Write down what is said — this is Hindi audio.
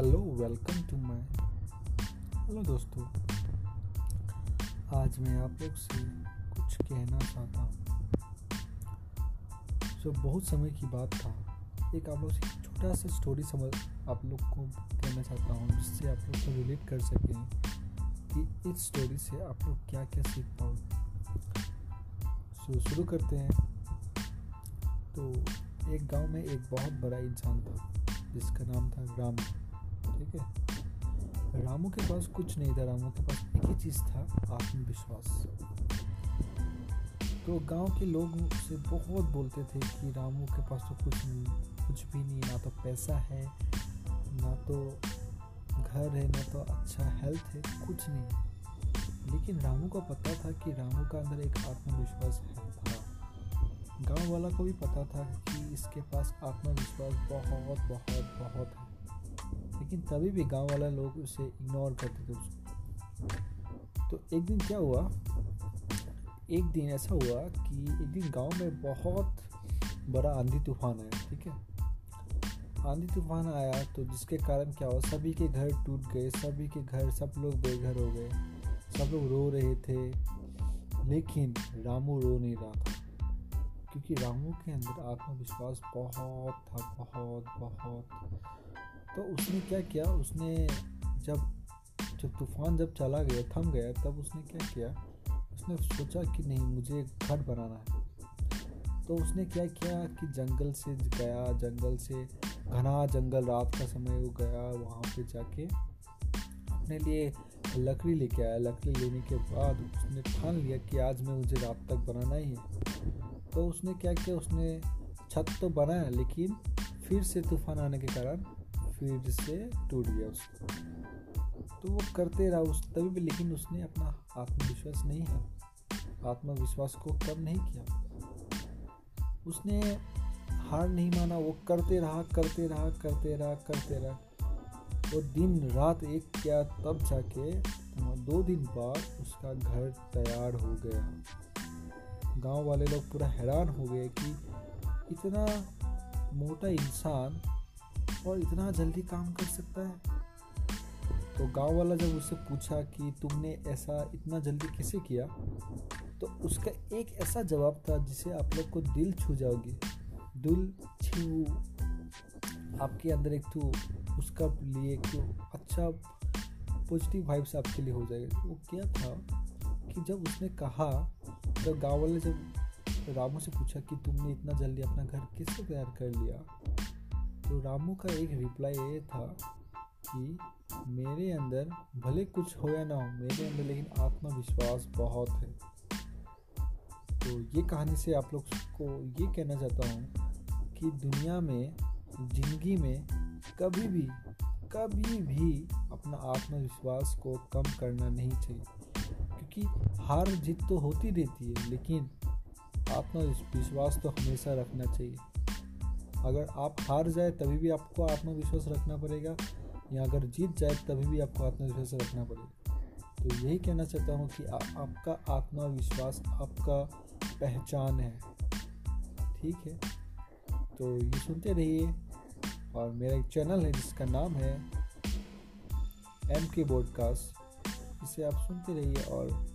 वेलकम टू माय हेलो दोस्तों। आज मैं आप लोग से कुछ कहना चाहता हूँ। जो बहुत समय की बात था, एक आप लोग से छोटा सा स्टोरी समझ आप लोग को कहना चाहता हूँ, जिससे आप लोग को रिलेट कर सकें कि इस स्टोरी से आप लोग क्या क्या सीख पाओगे सो शुरू करते हैं। तो एक गाँव में एक बहुत बड़ा इंसान था, जिसका नाम था रामू। ठीक है? रामू के पास कुछ नहीं था, रामू के पास एक ही चीज़ था, आत्मविश्वास। तो गाँव के लोग उसे बहुत बोलते थे कि रामू के पास तो कुछ नहीं, कुछ भी नहीं, ना तो पैसा है, ना तो घर है, ना तो अच्छा हेल्थ है, कुछ नहीं। लेकिन रामू को पता था कि रामू का अंदर एक आत्मविश्वास था। गाँव वाला को भी पता था कि इसके पास आत्मविश्वास बहुत बहुत बहुत है। लेकिन तभी भी गाँव वाला लोग उसे इग्नोर करते थे उसको। तो एक दिन क्या हुआ? एक दिन ऐसा हुआ कि एक दिन गाँव में बहुत बड़ा आंधी तूफ़ान आया, ठीक है? आंधी तूफ़ान आया तो जिसके कारण क्या हुआ? सभी के घर टूट गए, सभी के घर, सब लोग बेघर हो गए, सब लोग रो रहे थे। लेकिन रामू रो नहीं रहा था, क्योंकि रामू के अंदर आत्मविश्वास बहुत था, बहुत बहुत। तो उसने क्या किया? उसने जब जब तूफ़ान जब चला गया, थम गया, तब उसने क्या किया? उसने सोचा कि नहीं, मुझे घर बनाना है। तो उसने क्या किया कि जंगल से गया, जंगल से घना जंगल रात का समय वो गया, वहाँ पे जाके अपने लिए लकड़ी लेके आया। लकड़ी लेने के बाद उसने ठान लिया कि आज मैं मुझे रात तक बनाना ही है। तो उसने क्या किया? उसने छत तो बनाया, लेकिन फिर से तूफ़ान आने के कारण फिर से टूट गया उसको। तो वो करते रहा उस, तभी भी लेकिन उसने अपना आत्मविश्वास नहीं है आत्मविश्वास को कम नहीं किया। उसने हार नहीं माना, वो करते रहा करते रहा करते रहा करते रहा। वो दिन, रात एक किया तब जाके दो दिन बाद उसका घर तैयार हो गया। गाँव वाले लोग पूरा हैरान हो गए कि इतना मोटा इंसान और इतना जल्दी काम कर सकता है? तो गाँव वाला जब उससे पूछा कि तुमने ऐसा इतना जल्दी कैसे किया तो उसका एक ऐसा जवाब था जिसे आप लोग को दिल छू जाओगे। दिल छू, आपके अंदर एक तो उसका लिए एक तो अच्छा पॉजिटिव वाइब्स आपके लिए हो जाएगा। वो क्या था कि जब उसने कहा जब गाँव वाले जब रामू से पूछा कि तुमने इतना जल्दी अपना घर कैसे तैयार कर लिया? तो रामू का एक रिप्लाई ये था कि मेरे अंदर भले कुछ हो या ना हो, मेरे अंदर लेकिन आत्मविश्वास बहुत है। तो ये कहानी से आप लोग को ये कहना चाहता हूँ कि दुनिया में, ज़िंदगी में कभी भी कभी भी अपना आत्मविश्वास को कम करना नहीं चाहिए। क्योंकि हार जीत तो होती रहती है, लेकिन आत्मविश्वास तो हमेशा रखना चाहिए। अगर आप हार जाए तभी भी आपको आत्मविश्वास रखना पड़ेगा या अगर जीत जाए तभी भी आपको आत्मविश्वास रखना पड़ेगा। तो यही कहना चाहता हूँ कि आ, आपका आत्मविश्वास आपका पहचान है। ठीक है? तो ये सुनते रहिए और मेरा एक चैनल है जिसका नाम है एम के बॉडकास्ट इसे आप सुनते रहिए और